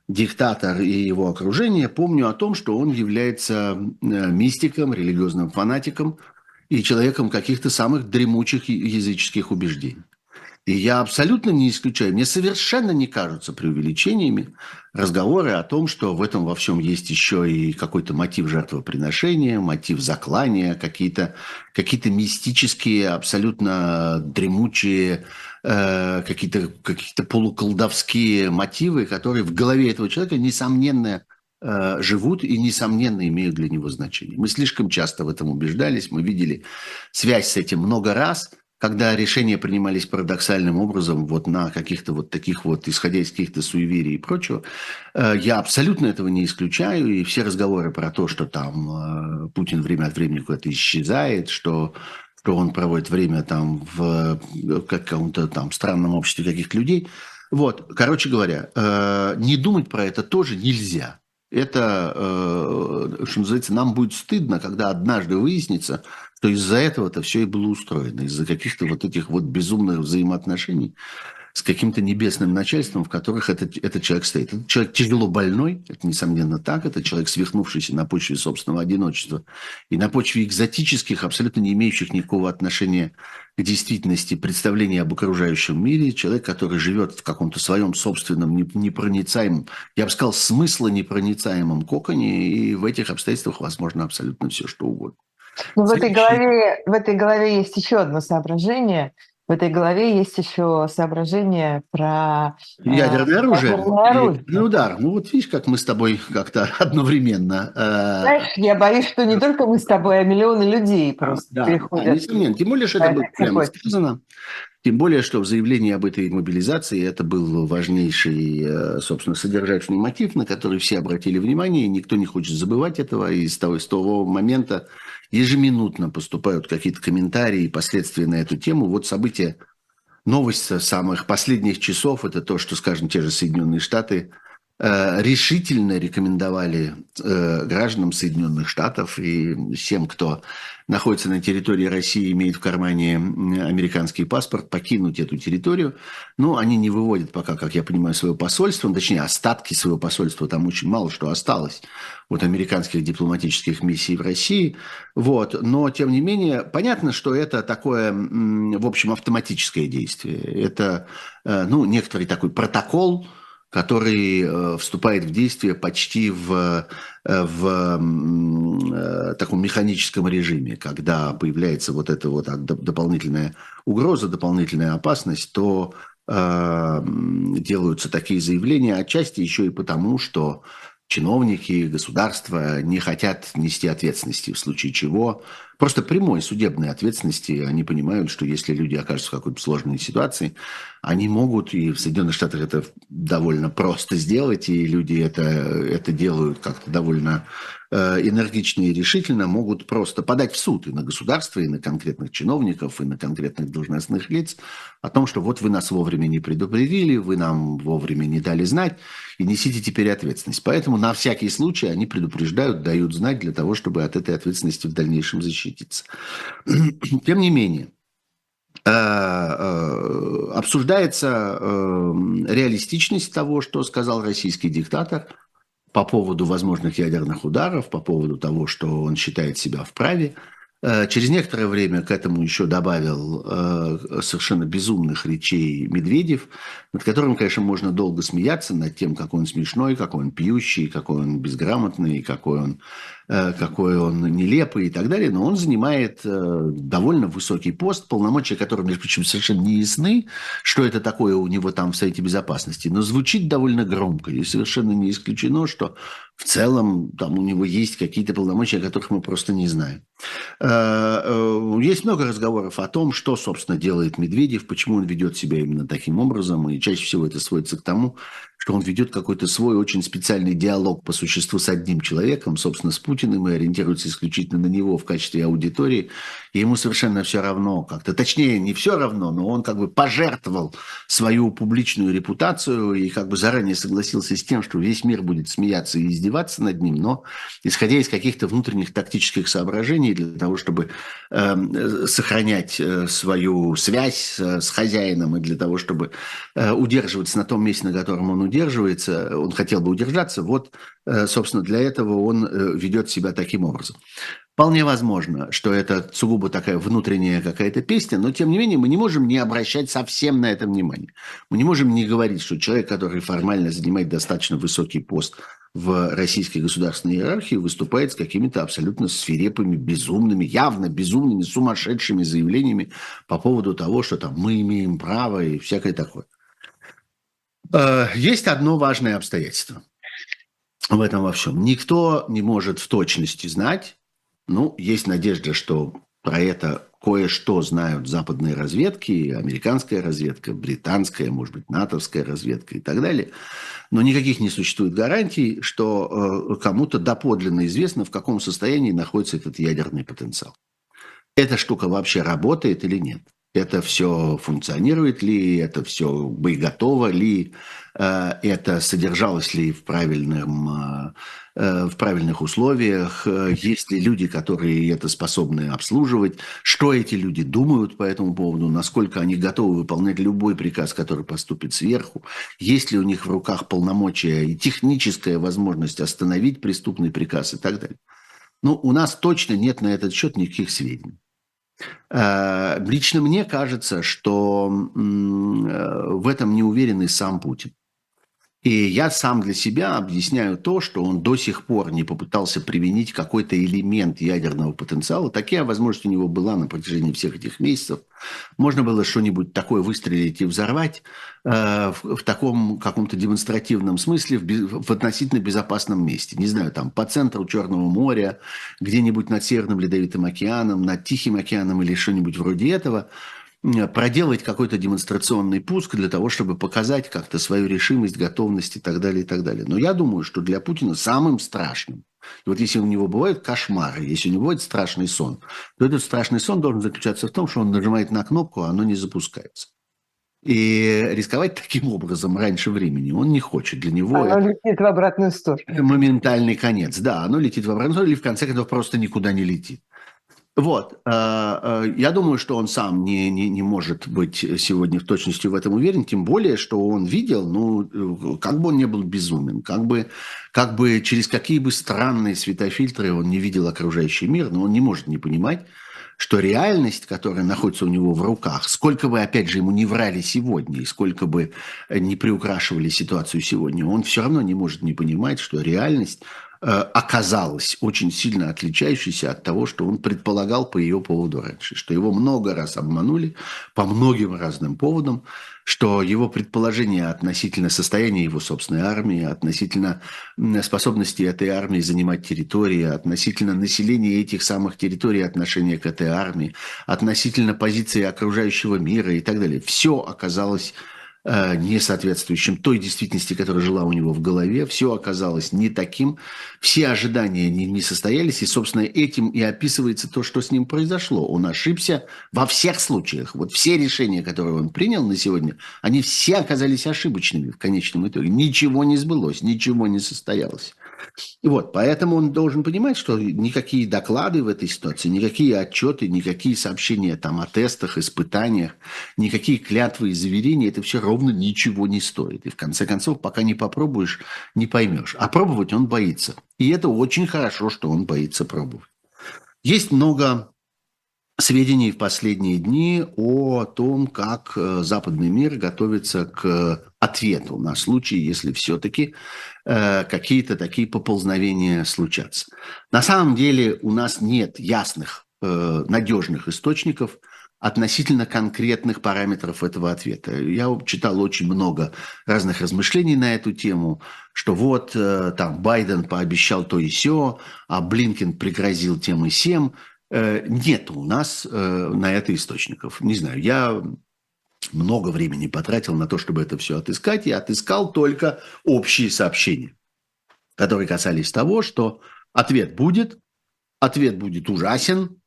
диктатор и его окружение, помню о том, что он является э, мистиком, религиозным фанатиком и человеком каких-то самых дремучих языческих убеждений. И я абсолютно не исключаю, мне совершенно не кажутся преувеличениями разговоры о том, что в этом во всем есть еще и какой-то мотив жертвоприношения, мотив заклания, какие-то какие мистические, абсолютно дремучие Э, какие-то какие полуколдовские мотивы, которые в голове этого человека, несомненно, э, живут и, несомненно, имеют для него значение. Мы слишком часто в этом убеждались, мы видели связь с этим много раз, когда решения принимались парадоксальным образом вот на каких-то вот таких вот, исходя из каких-то суеверий и прочего. Э, я абсолютно этого не исключаю, и все разговоры про то, что там Путин время от времени куда-то исчезает, что что он проводит время там в каком-то там странном обществе каких-то людей. Вот, короче говоря, э, не думать про это тоже нельзя. Это, э, что называется, нам будет стыдно, когда однажды выяснится, что из-за этого-то все и было устроено, из-за каких-то вот этих вот безумных взаимоотношений с каким-то небесным начальством, в которых этот, этот человек стоит. Этот человек тяжело больной, это несомненно так, это человек, свихнувшийся на почве собственного одиночества и на почве экзотических, абсолютно не имеющих никакого отношения к действительности представления об окружающем мире, человек, который живет в каком-то своем собственном непроницаемом, я бы сказал, смысла непроницаемом коконе, и в этих обстоятельствах возможно абсолютно все, что угодно. Но в этой, голове, в этой голове есть еще одно соображение – в этой главе есть еще соображение про э, ядерное оружие. Ядерное оружие. Ядерный удар. Ну вот видишь, как мы с тобой как-то одновременно. Э, Знаешь, я боюсь, что не только мы с тобой, а миллионы людей просто да, приходят. Несомненно. Тем более, что это было прямо сказано. Тем более, что в заявлении об этой мобилизации это был важнейший, э, собственно, содержательный мотив, на который все обратили внимание, и никто не хочет забывать этого. И с того, с того момента ежеминутно поступают какие-то комментарии и последствия на эту тему. Вот события, новость самых последних часов – это то, что, скажем, те же Соединенные Штаты решительно рекомендовали э, гражданам Соединенных Штатов и всем, кто находится на территории России, имеет в кармане американский паспорт, покинуть эту территорию. Ну, они не выводят пока, как я понимаю, свое посольство, точнее, остатки своего посольства, там очень мало что осталось от американских дипломатических миссий в России. Вот. Но, тем не менее, понятно, что это такое, в общем, автоматическое действие. Это, э, ну, некоторый такой протокол, который э, вступает в действие почти в, э, в э, таком механическом режиме, когда появляется вот эта вот дополнительная угроза, дополнительная опасность, то делаются такие заявления, отчасти еще и потому, что чиновники, государства не хотят нести ответственности, в случае чего просто прямой судебной ответственности. Они понимают, что если люди окажутся в какой-то сложной ситуации, они могут, и в Соединенных Штатах это довольно просто сделать, и люди это, это делают как-то довольно Э, энергично и решительно могут просто подать в суд и на государство, и на конкретных чиновников, и на конкретных должностных лиц о том, что вот вы нас вовремя не предупредили, вы нам вовремя не дали знать, и несите теперь ответственность. Поэтому на всякий случай они предупреждают, дают знать для того, чтобы от этой ответственности в дальнейшем защититься. Тем не менее, э, э, обсуждается реалистичность того, что сказал российский диктатор – по поводу возможных ядерных ударов, по поводу того, что он считает себя вправе. Э, через некоторое время к этому еще добавил э, совершенно безумных речей Медведев, над которым, конечно, можно долго смеяться, над тем, какой он смешной, какой он пьющий, какой он безграмотный, какой он Э, какой он нелепый и так далее, но он занимает э, довольно высокий пост, полномочия которого, между прочим, совершенно не ясны, что это такое у него там в Совете Безопасности, но звучит довольно громко, и совершенно не исключено, что в целом там у него есть какие-то полномочия, о которых мы просто не знаем. Э, есть много разговоров о том, что, собственно, делает Медведев, почему он ведет себя именно таким образом, и чаще всего это сводится к тому, что он ведет какой-то свой очень специальный диалог по существу с одним человеком, собственно, с Путиным, и ориентируется исключительно на него в качестве аудитории. И ему совершенно все равно как-то, точнее, не все равно, но он как бы пожертвовал свою публичную репутацию и как бы заранее согласился с тем, что весь мир будет смеяться и издеваться над ним, но исходя из каких-то внутренних тактических соображений для того, чтобы э, сохранять э, свою связь э, с хозяином и для того, чтобы э, удерживаться на том месте, на котором он удерживается, удерживается, он хотел бы удержаться, вот, э, собственно, для этого он э, ведет себя таким образом. Вполне возможно, что это сугубо такая внутренняя какая-то песня, но тем не менее мы не можем не обращать совсем на это внимание. Мы не можем не говорить, что человек, который формально занимает достаточно высокий пост в российской государственной иерархии, выступает с какими-то абсолютно свирепыми, безумными, явно безумными, сумасшедшими заявлениями по поводу того, что там мы имеем право и всякое такое. Э, есть одно важное обстоятельство в этом во всем. Никто не может в точности знать, ну, есть надежда, что про это кое-что знают западные разведки, американская разведка, британская, может быть, натовская разведка и так далее. Но никаких не существует гарантий, что э, кому-то доподлинно известно, в каком состоянии находится этот ядерный потенциал. Эта штука вообще работает или нет? Это все функционирует ли, это все боеготово ли, э, это содержалось ли в правильном Э, в правильных условиях, э, есть ли люди, которые это способны обслуживать, что эти люди думают по этому поводу, насколько они готовы выполнять любой приказ, который поступит сверху, есть ли у них в руках полномочия и техническая возможность остановить преступный приказ и так далее. Ну, у нас точно нет на этот счет никаких сведений. Э, лично мне кажется, что в этом не уверен и сам Путин. И я сам для себя объясняю то, что он до сих пор не попытался применить какой-то элемент ядерного потенциала. Такая возможность у него была на протяжении всех этих месяцев. Можно было что-нибудь такое выстрелить и взорвать э, в, в таком каком-то демонстративном смысле в, в относительно безопасном месте. Не знаю, там по центру Черного моря, где-нибудь над Северным Ледовитым океаном, над Тихим океаном или что-нибудь вроде этого – проделать какой-то демонстрационный пуск для того, чтобы показать как-то свою решимость, готовность и так далее, и так далее. Но я думаю, что для Путина самым страшным, и вот если у него бывают кошмары, если у него бывает страшный сон, то этот страшный сон должен заключаться в том, что он нажимает на кнопку, а оно не запускается. И рисковать таким образом раньше времени он не хочет. Для него оно это летит в обратную сторону. Моментальный конец. Да, оно летит в обратную сторону или в конце концов просто никуда не летит. Вот. Э, э, я думаю, что он сам не, не, не может быть сегодня в точности в этом уверен, тем более, что он видел, ну, э, как бы он не был безумен, как бы, как бы через какие бы странные светофильтры он не видел окружающий мир, но он не может не понимать, что реальность, которая находится у него в руках, сколько бы, опять же, ему не врали сегодня, и сколько бы не приукрашивали ситуацию сегодня, он все равно не может не понимать, что реальность Э, оказалась очень сильно отличающейся от того, что он предполагал по ее поводу раньше, что его много раз обманули по многим разным поводам, что его предположения относительно состояния его собственной армии, относительно способности этой армии занимать территории, относительно населения этих самых территорий, отношения к этой армии, относительно позиции окружающего мира и так далее, все оказалось не соответствующим той действительности, которая жила у него в голове. Все оказалось не таким. Все ожидания не, не состоялись. И, собственно, этим и описывается то, что с ним произошло. Он ошибся во всех случаях. Вот все решения, которые он принял на сегодня, они все оказались ошибочными в конечном итоге. Ничего не сбылось, ничего не состоялось. И вот, поэтому он должен понимать, что никакие доклады в этой ситуации, никакие отчеты, никакие сообщения там о тестах, испытаниях, никакие клятвы и заверения, это все ровно ничего не стоит. И в конце концов, пока не попробуешь, не поймешь. А пробовать он боится. И это очень хорошо, что он боится пробовать. Есть много сведений в последние дни о том, как э, западный мир готовится к ответу на случай, если все-таки э, какие-то такие поползновения случатся. На самом деле у нас нет ясных, э, надежных источников относительно конкретных параметров этого ответа. Я читал очень много разных размышлений на эту тему, что вот там Байден пообещал то и все, а Блинкен пригрозил тем и всем. Э, нет у нас э, на это источников. Не знаю, я много времени потратил на то, чтобы это все отыскать, и отыскал только общие сообщения, которые касались того, что ответ будет, ответ будет ужасен,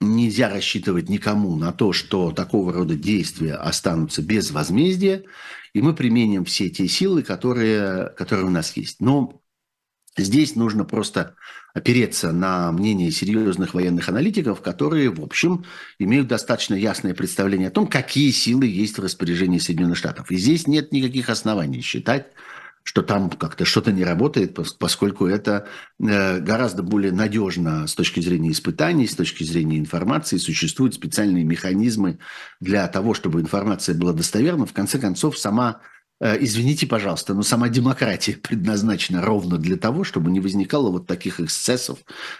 нельзя рассчитывать никому на то, что такого рода действия останутся без возмездия, и мы применим все те силы, которые, которые у нас есть. Но здесь нужно просто опереться на мнение серьезных военных аналитиков, которые, в общем, имеют достаточно ясное представление о том, какие силы есть в распоряжении Соединенных Штатов. И здесь нет никаких оснований считать, что там как-то что-то не работает, поскольку это э, гораздо более надежно с точки зрения испытаний, с точки зрения информации. Существуют специальные механизмы для того, чтобы информация была достоверна. В конце концов, сама извините, пожалуйста, но сама демократия предназначена ровно для того, чтобы не возникало вот таких эксцессов,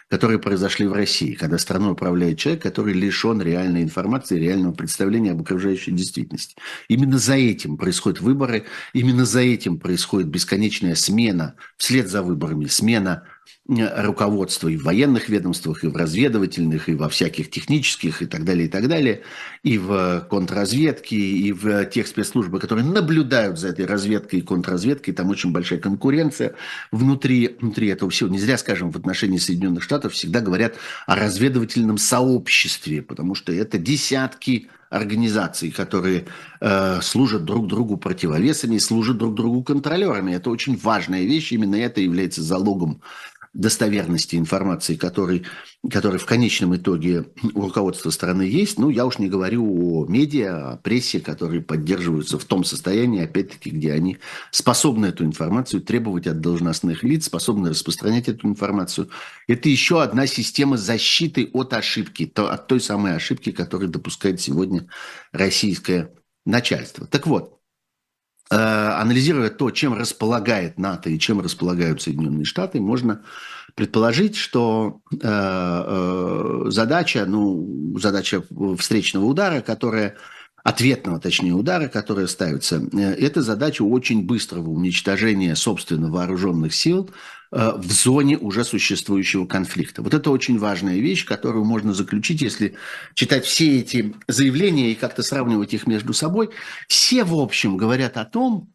которые произошли в России, когда страной управляет человек, который лишен реальной информации, реального представления об окружающей действительности. Именно за этим происходят выборы, именно за этим происходит бесконечная смена, вслед за выборами, смена руководства и в военных ведомствах, и в разведывательных, и во всяких технических, и так далее, и так далее, и в контрразведке, и в тех спецслужбах, которые наблюдают за этой разведкой и контрразведкой. Там очень большая конкуренция внутри, внутри этого всего. Не зря, скажем, в отношении Соединенных Штатов всегда говорят о разведывательном сообществе, потому что это десятки организаций, которые э, служат друг другу противовесами, служат друг другу контролерами. Это очень важная вещь, именно это является залогом достоверности информации, который, который в конечном итоге у руководства страны есть. Ну, я уж не говорю о медиа, о прессе, которые поддерживаются в том состоянии, опять-таки, где они способны эту информацию требовать от должностных лиц, способны распространять эту информацию. Это еще одна система защиты от ошибки, от той самой ошибки, которую допускает сегодня российское начальство. Так вот, анализируя то, чем располагает НАТО и чем располагают Соединенные Штаты, можно предположить, что э, э, задача, ну, задача встречного удара, которая ответного, точнее, удара, которые ставятся, это задача очень быстрого уничтожения собственно вооруженных сил Э, в зоне уже существующего конфликта. Вот это очень важная вещь, которую можно заключить, если читать все эти заявления и как-то сравнивать их между собой. Все, в общем, говорят о том,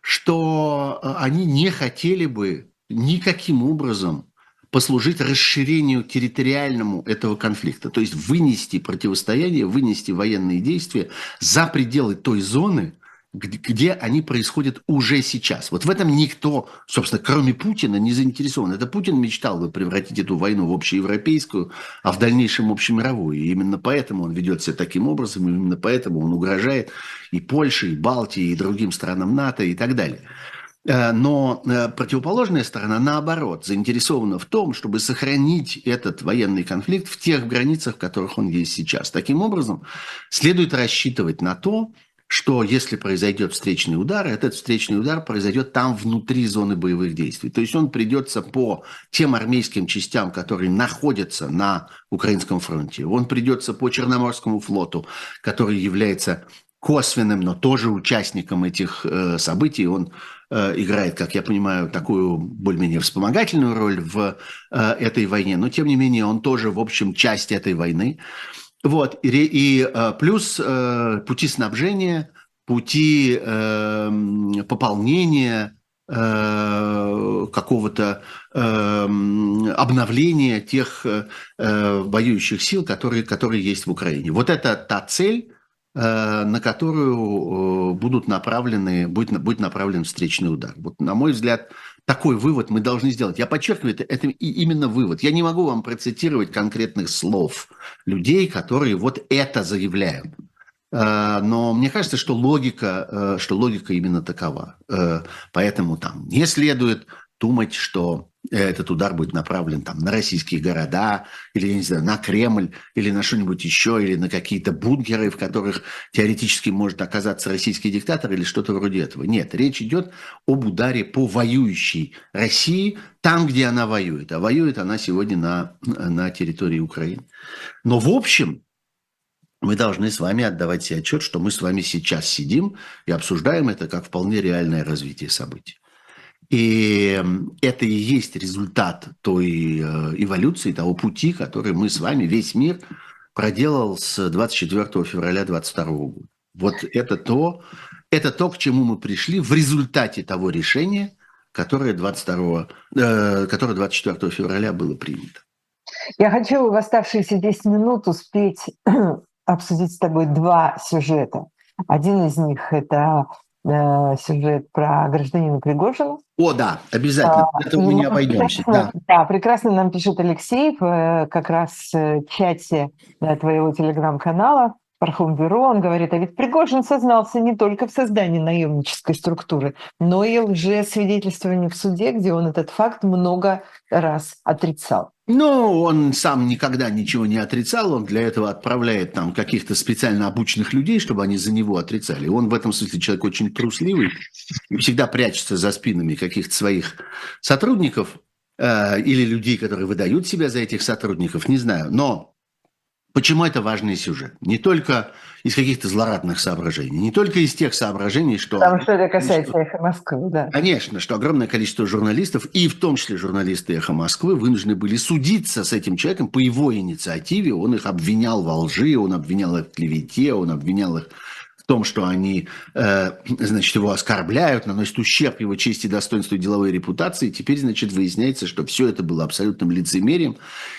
что э, они не хотели бы никаким образом послужить расширению территориальному этого конфликта, то есть вынести противостояние, вынести военные действия за пределы той зоны, где они происходят уже сейчас. Вот в этом никто, собственно, кроме Путина, не заинтересован. Это Путин мечтал бы превратить эту войну в общеевропейскую, а в дальнейшем общемировую. И именно поэтому он ведет себя таким образом, и именно поэтому он угрожает и Польше, и Балтии, и другим странам НАТО и так далее. Э, но э, противоположная сторона, наоборот, заинтересована в том, чтобы сохранить этот военный конфликт в тех границах, в которых он есть сейчас. Таким образом, следует рассчитывать на то, что если произойдет встречный удар, этот встречный удар произойдет там внутри зоны боевых действий. То есть он придется по тем армейским частям, которые находятся на украинском фронте. Он придется по Черноморскому флоту, который является косвенным, но тоже участником этих э, событий. Он э, играет, как я понимаю, такую более-менее вспомогательную роль в э, этой войне. Но, тем не менее, он тоже, в общем, часть этой войны. Вот, и, и плюс пути снабжения, пути э, пополнения, какого-то э, обновления тех э, воюющих сил, которые, которые есть в Украине. Вот это та цель, на которую будут направлены, будет, будет направлен встречный удар. Вот, на мой взгляд, такой вывод мы должны сделать. Я подчеркиваю, это, это именно вывод. Я не могу вам процитировать конкретных слов людей, которые вот это заявляют. Э, но мне кажется, что логика, э, что логика именно такова. Э, поэтому там не следует думать, что этот удар будет направлен там, на российские города, или, я не знаю, на Кремль, или на что-нибудь еще, или на какие-то бункеры, в которых теоретически может оказаться российский диктатор, или что-то вроде этого. Нет, речь идет об ударе по воюющей России, там, где она воюет. А воюет она сегодня на, на территории Украины. Но в общем, мы должны с вами отдавать себе отчет, что мы с вами сейчас сидим и обсуждаем это как вполне реальное развитие событий. И это и есть результат той э, эволюции, того пути, который мы с вами, весь мир, проделал с 24 февраля 2022 года. Вот это то, это то, к чему мы пришли в результате того решения, которое, 22, э, которое 24 февраля было принято. Я хочу в оставшиеся 10 минут успеть обсудить с тобой два сюжета. Один из них – это Э, сюжет про гражданина Пригожина. О, да, обязательно. А, Это мы не обойдемся. Да. да, прекрасно нам пишет Алексей в как раз э, чате твоего телеграм-канала. Пархом Бюро, он говорит, а ведь Пригожин сознался не только в создании наемнической структуры, но и лжесвидетельствовании в суде, где он этот факт много раз отрицал. Ну, он сам никогда ничего не отрицал, он для этого отправляет там каких-то специально обученных людей, чтобы они за него отрицали. Он в этом смысле человек очень трусливый и всегда прячется за спинами каких-то своих сотрудников э, или людей, которые выдают себя за этих сотрудников, не знаю. Но Почему это важный сюжет? Не только из каких-то злорадных соображений, не только из тех соображений, что... Потому что это касается «Эхо Москвы», да. Конечно, что огромное количество журналистов, и в том числе журналисты «Эхо Москвы», вынуждены были судиться с этим человеком по его инициативе. Он их обвинял во лжи, он обвинял их в клевете, он обвинял их в том, что они, э, значит, его оскорбляют, наносят ущерб его чести, достоинству и деловой репутации. Теперь, значит, выясняется, что все это было абсолютным лицемерием,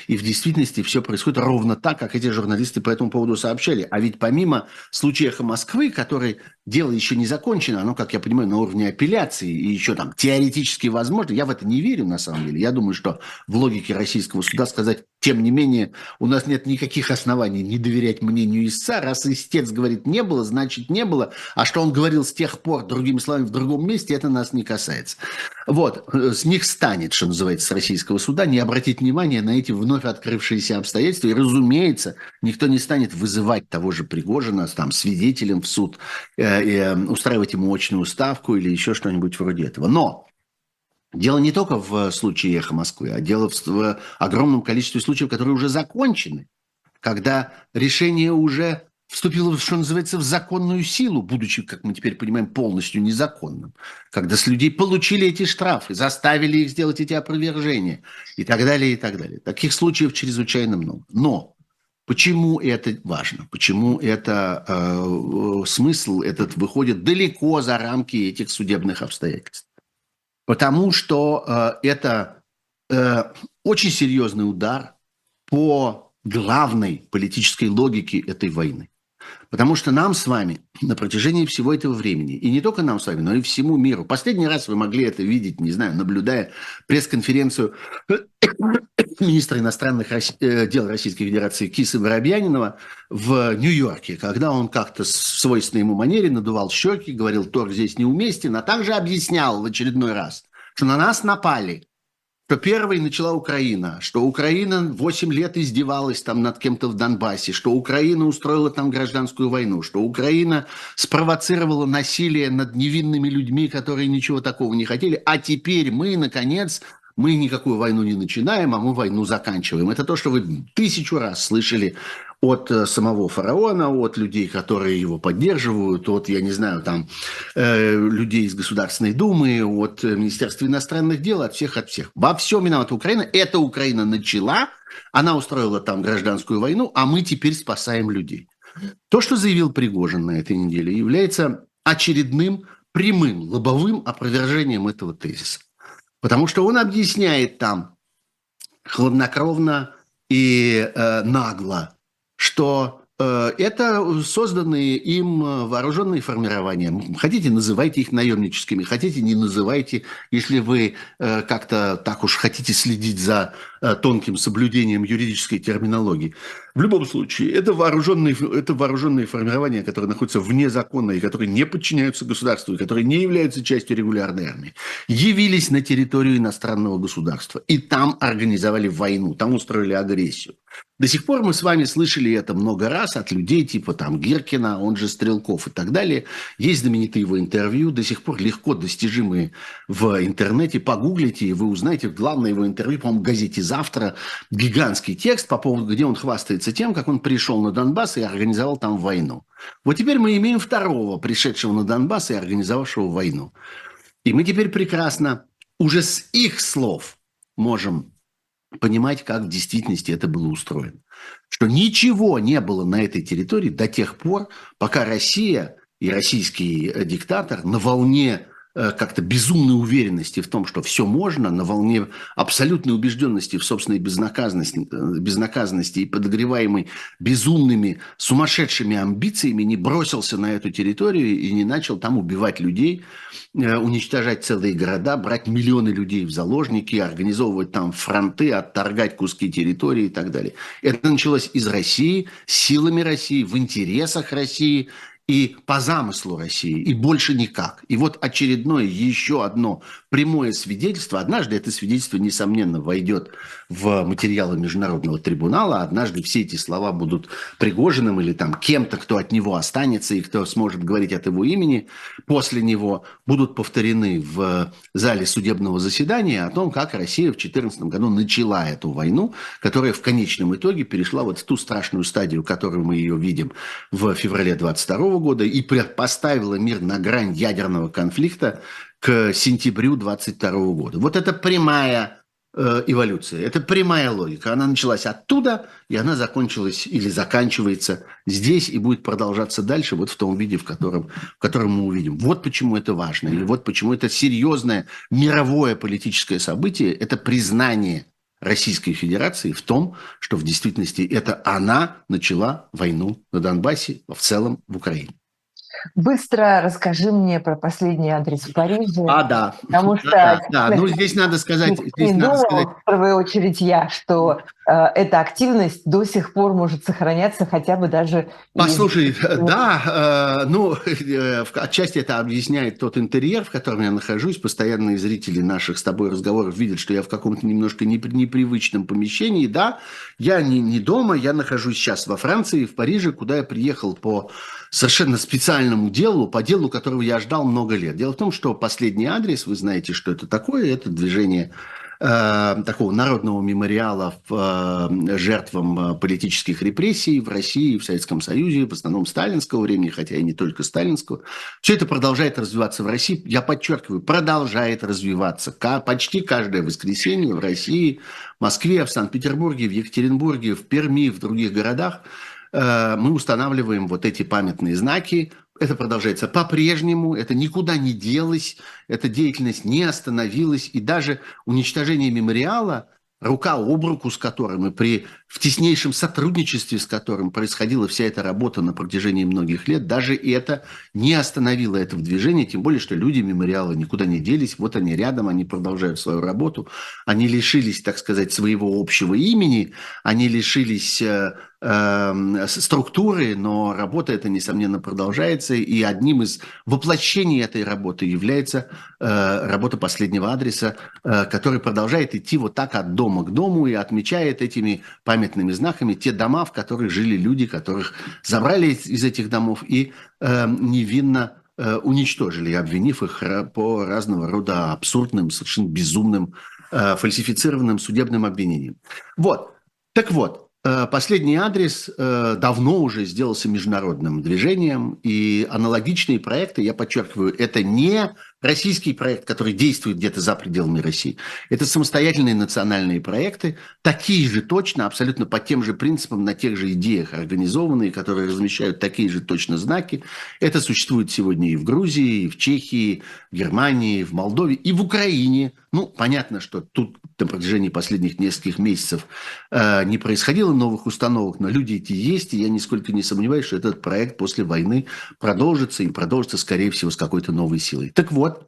и в действительности все происходит ровно так, как эти журналисты по этому поводу сообщали. А ведь помимо случая «Эхо Москвы», который дело еще не закончено, оно, как я понимаю, на уровне апелляции и еще там теоретически возможно. Я в это не верю, на самом деле. Я думаю, что в логике российского суда сказать, тем не менее, у нас нет никаких оснований не доверять мнению истца. Раз истец говорит «не было», значит «не было». А что он говорил с тех пор, другими словами, в другом месте, это нас не касается. Вот, с них станет, что называется, с российского суда, не обратить внимания на эти вновь открывшиеся обстоятельства. И, разумеется, никто не станет вызывать того же Пригожина там, свидетелем в суд, э, э, устраивать ему очную ставку или еще что-нибудь вроде этого. Но дело не только в случае «Эхо Москвы», а дело в, в огромном количестве случаев, которые уже закончены, когда решение уже вступило, что называется, в законную силу, будучи, как мы теперь понимаем, полностью незаконным. Когда с людей получили эти штрафы, заставили их сделать эти опровержения и так далее, и так далее. Таких случаев чрезвычайно много. Но Почему это важно? Почему это э, смысл этот выходит далеко за рамки этих судебных обстоятельств? Потому что э, это э, очень серьезный удар по главной политической логике этой войны. Потому что нам с вами на протяжении всего этого времени, и не только нам с вами, но и всему миру, последний раз вы могли это видеть, не знаю, наблюдая пресс-конференцию министра иностранных э, дел Российской Федерации Кисы Воробьянинова в Нью-Йорке, когда он как-то в свойственной ему манере надувал щеки, говорил, торг здесь неуместен, а также объяснял в очередной раз, что на нас напали – что первой начала Украина, что Украина 8 лет издевалась там над кем-то в Донбассе, что Украина устроила там гражданскую войну, что Украина спровоцировала насилие над невинными людьми, которые ничего такого не хотели, а теперь мы, наконец, мы никакую войну не начинаем, а мы войну заканчиваем. Это то, что вы тысячу раз слышали от э, самого фараона, от людей, которые его поддерживают, от, я не знаю, там, э, людей из Государственной Думы, от Министерства иностранных дел, от всех, от всех. Во всем виновата Украина. Эта Украина начала, она устроила там гражданскую войну, а мы теперь спасаем людей. То, что заявил Пригожин на этой неделе, является очередным прямым лобовым опровержением этого тезиса. Потому что он объясняет там хладнокровно и э, нагло, что э, это созданные им э, вооруженные формирования. Хотите, называйте их наемническими, хотите, не называйте. Если вы э, как-то так уж хотите следить за тонким соблюдением юридической терминологии. В любом случае, это вооруженные, это вооруженные формирования, которые находятся вне закона и которые не подчиняются государству, и которые не являются частью регулярной армии, явились на территорию иностранного государства и там организовали войну, там устроили агрессию. До сих пор мы с вами слышали это много раз от людей типа там Гиркина, он же Стрелков и так далее. Есть знаменитые его интервью, до сих пор легко достижимые в интернете. Погуглите, и вы узнаете главное его интервью, по-моему, газете «Завтра». Гигантский текст по поводу, где он хвастается тем, как он пришел на Донбасс и организовал там войну. Вот теперь мы имеем второго, пришедшего на Донбасс и организовавшего войну. И мы теперь прекрасно уже с их слов можем понимать, как в действительности это было устроено. Что ничего не было на этой территории до тех пор, пока Россия и российский э, диктатор на волне как-то безумной уверенности в том, что все можно, на волне абсолютной убежденности в собственной безнаказанности, э, безнаказанности и подогреваемой безумными, сумасшедшими амбициями, не бросился на эту территорию и не начал там убивать людей, Э, уничтожать целые города, брать миллионы людей в заложники, организовывать там фронты, отторгать куски территории и так далее. Это началось из России, силами России, в интересах России – и по замыслу России, и больше никак. И вот очередное, еще одно прямое свидетельство. Однажды это свидетельство, несомненно, войдет в материалы Международного трибунала. Однажды все эти слова будут Пригожиным или там кем-то, кто от него останется и кто сможет говорить от его имени, после него будут повторены в зале судебного заседания о том, как Россия в 2014 году начала эту войну, которая в конечном итоге перешла вот в ту страшную стадию, которую мы ее видим в феврале 22 года и поставила мир на грань ядерного конфликта к сентябрю 22 года. Вот это прямая э, эволюция. Это прямая логика. Она началась оттуда, и она закончилась или заканчивается здесь и будет продолжаться дальше вот в том виде, в котором, в котором мы увидим. Вот почему это важно. И вот почему это серьезное мировое политическое событие. Это признание Российской Федерации в том, что в действительности это она начала войну на Донбассе, в целом в Украине. Быстро расскажи мне про последний адрес в Париже. А, да. Потому что... Да, да. ну здесь надо сказать... Здесь не надо думала, сказать... в первую очередь я, что э, эта активность до сих пор может сохраняться хотя бы даже... Послушай, да, э, ну, э, отчасти это объясняет тот интерьер, в котором я нахожусь. Постоянные зрители наших с тобой разговоров видят, что я в каком-то немножко непривычном помещении. Да, я не, не дома, я нахожусь сейчас во Франции, в Париже, куда я приехал по совершенно специальному делу, по делу, которого я ждал много лет. Дело в том, что последний адрес, вы знаете, что это такое, это движение э, такого народного мемориала в, э, жертвам э, политических репрессий в России, в Советском Союзе, в основном сталинского времени, хотя и не только сталинского. Все это продолжает развиваться в России. Я подчеркиваю, продолжает развиваться. Почти каждое воскресенье в России, в Москве, в Санкт-Петербурге, в Екатеринбурге, в Перми, в других городах – мы устанавливаем вот эти памятные знаки. Это продолжается по-прежнему, это никуда не делось, эта деятельность не остановилась, и даже уничтожение мемориала рука об руку с которым и при, в теснейшем сотрудничестве с которым происходила вся эта работа на протяжении многих лет, даже это не остановило это в движении, тем более, что люди мемориала никуда не делись, вот они рядом, они продолжают свою работу, они лишились, так сказать, своего общего имени, они лишились э, э, структуры, но работа эта, несомненно, продолжается, и одним из воплощений этой работы является э, работа последнего адреса, э, который продолжает идти вот так от дома к дому и отмечает этими памятными знаками те дома, в которых жили люди, которых забрали из этих домов и э, невинно уничтожили, обвинив их по разного рода абсурдным, совершенно безумным, фальсифицированным судебным обвинениям. Вот. Так вот, последний адрес э, давно уже сделался международным движением, и аналогичные проекты, я подчеркиваю, это не российский проект, который действует где-то за пределами России. Это самостоятельные национальные проекты, такие же точно, абсолютно по тем же принципам, на тех же идеях организованные, которые размещают такие же точно знаки. Это существует сегодня и в Грузии, и в Чехии, в Германии, в Молдове, и в Украине – ну, понятно, что тут на протяжении последних нескольких месяцев э, не происходило новых установок, но люди эти есть, и я нисколько не сомневаюсь, что этот проект после войны продолжится, и продолжится, скорее всего, с какой-то новой силой. Так вот,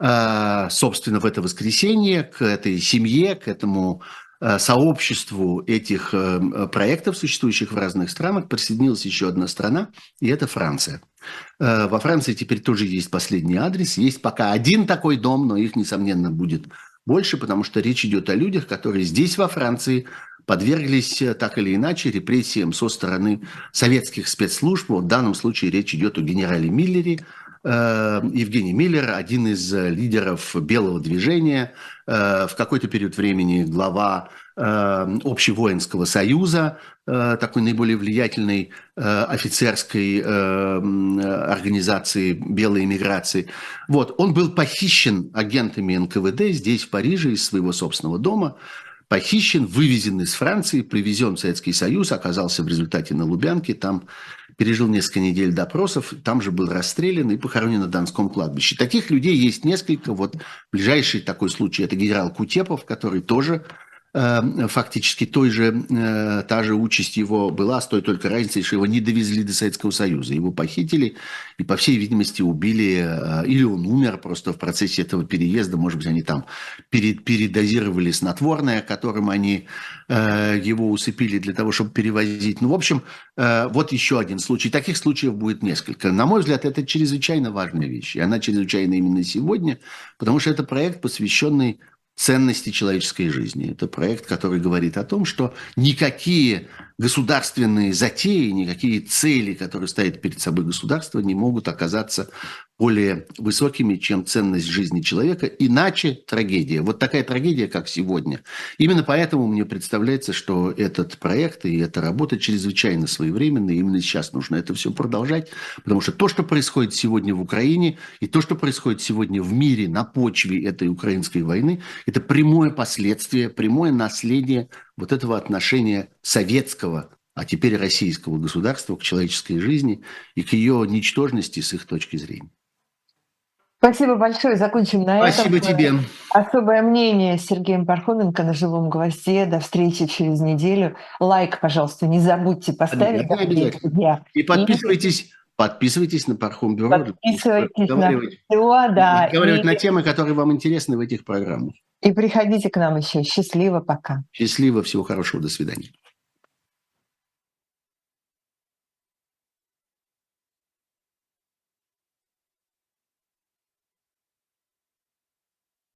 э, собственно, в это воскресенье к этой семье, к этому Э, сообществу этих проектов, существующих в разных странах, присоединилась еще одна страна, и это Франция. Во Франции теперь тоже есть последний адрес. Есть пока один такой дом, но их, несомненно, будет больше, потому что речь идет о людях, которые здесь, во Франции, подверглись так или иначе репрессиям со стороны советских спецслужб. В данном случае речь идет о генерале Миллере, Э, Евгений Миллер, один из э, лидеров белого движения, э, в какой-то период времени глава Общевоинского союза, такой наиболее влиятельной офицерской организации белой эмиграции. Вот, он был похищен агентами НКВД здесь, в Париже, из своего собственного дома, похищен, вывезен из Франции, привезен в Советский Союз, оказался в результате на Лубянке, там пережил несколько недель допросов, там же был расстрелян и похоронен на Донском кладбище. Таких людей есть несколько. Вот ближайший такой случай – это генерал Кутепов, который тоже Э, фактически той же, э, та же участь его была, с той только разницей, что его не довезли до Советского Союза. Его похитили и, по всей видимости, убили, э, или он умер просто в процессе этого переезда. Может быть, они там передозировали снотворное, которым они его усыпили для того, чтобы перевозить. Ну, в общем, вот еще один случай. Таких случаев будет несколько. На мой взгляд, это чрезвычайно важная вещь. И она чрезвычайно именно сегодня, потому что это проект, посвященный ценности человеческой жизни. Это проект, который говорит о том, что никакие государственные затеи, никакие цели, которые ставит перед собой государство, не могут оказаться более высокими, чем ценность жизни человека. Иначе трагедия. Вот такая трагедия, как сегодня. Именно поэтому мне представляется, что этот проект и эта работа чрезвычайно своевременная. Именно сейчас нужно это все продолжать. Потому что то, что происходит сегодня в Украине, и то, что происходит сегодня в мире на почве этой украинской войны, это прямое последствие, прямое наследие вот этого отношения советского а теперь российского государства к человеческой жизни и к ее ничтожности с их точки зрения. Спасибо большое. Закончим на Спасибо этом. тебе. Особое мнение с Сергеем Пархоменко на живом гвозде. До встречи через неделю. Лайк, пожалуйста, не забудьте поставить. Обязательно. друзья. И подписывайтесь, подписывайтесь на Пархом Бюро. Подписывайтесь на все, да. разговаривать И, на темы, которые вам интересны в этих программах. и приходите к нам еще. Счастливо, пока. Счастливо, всего хорошего, до свидания.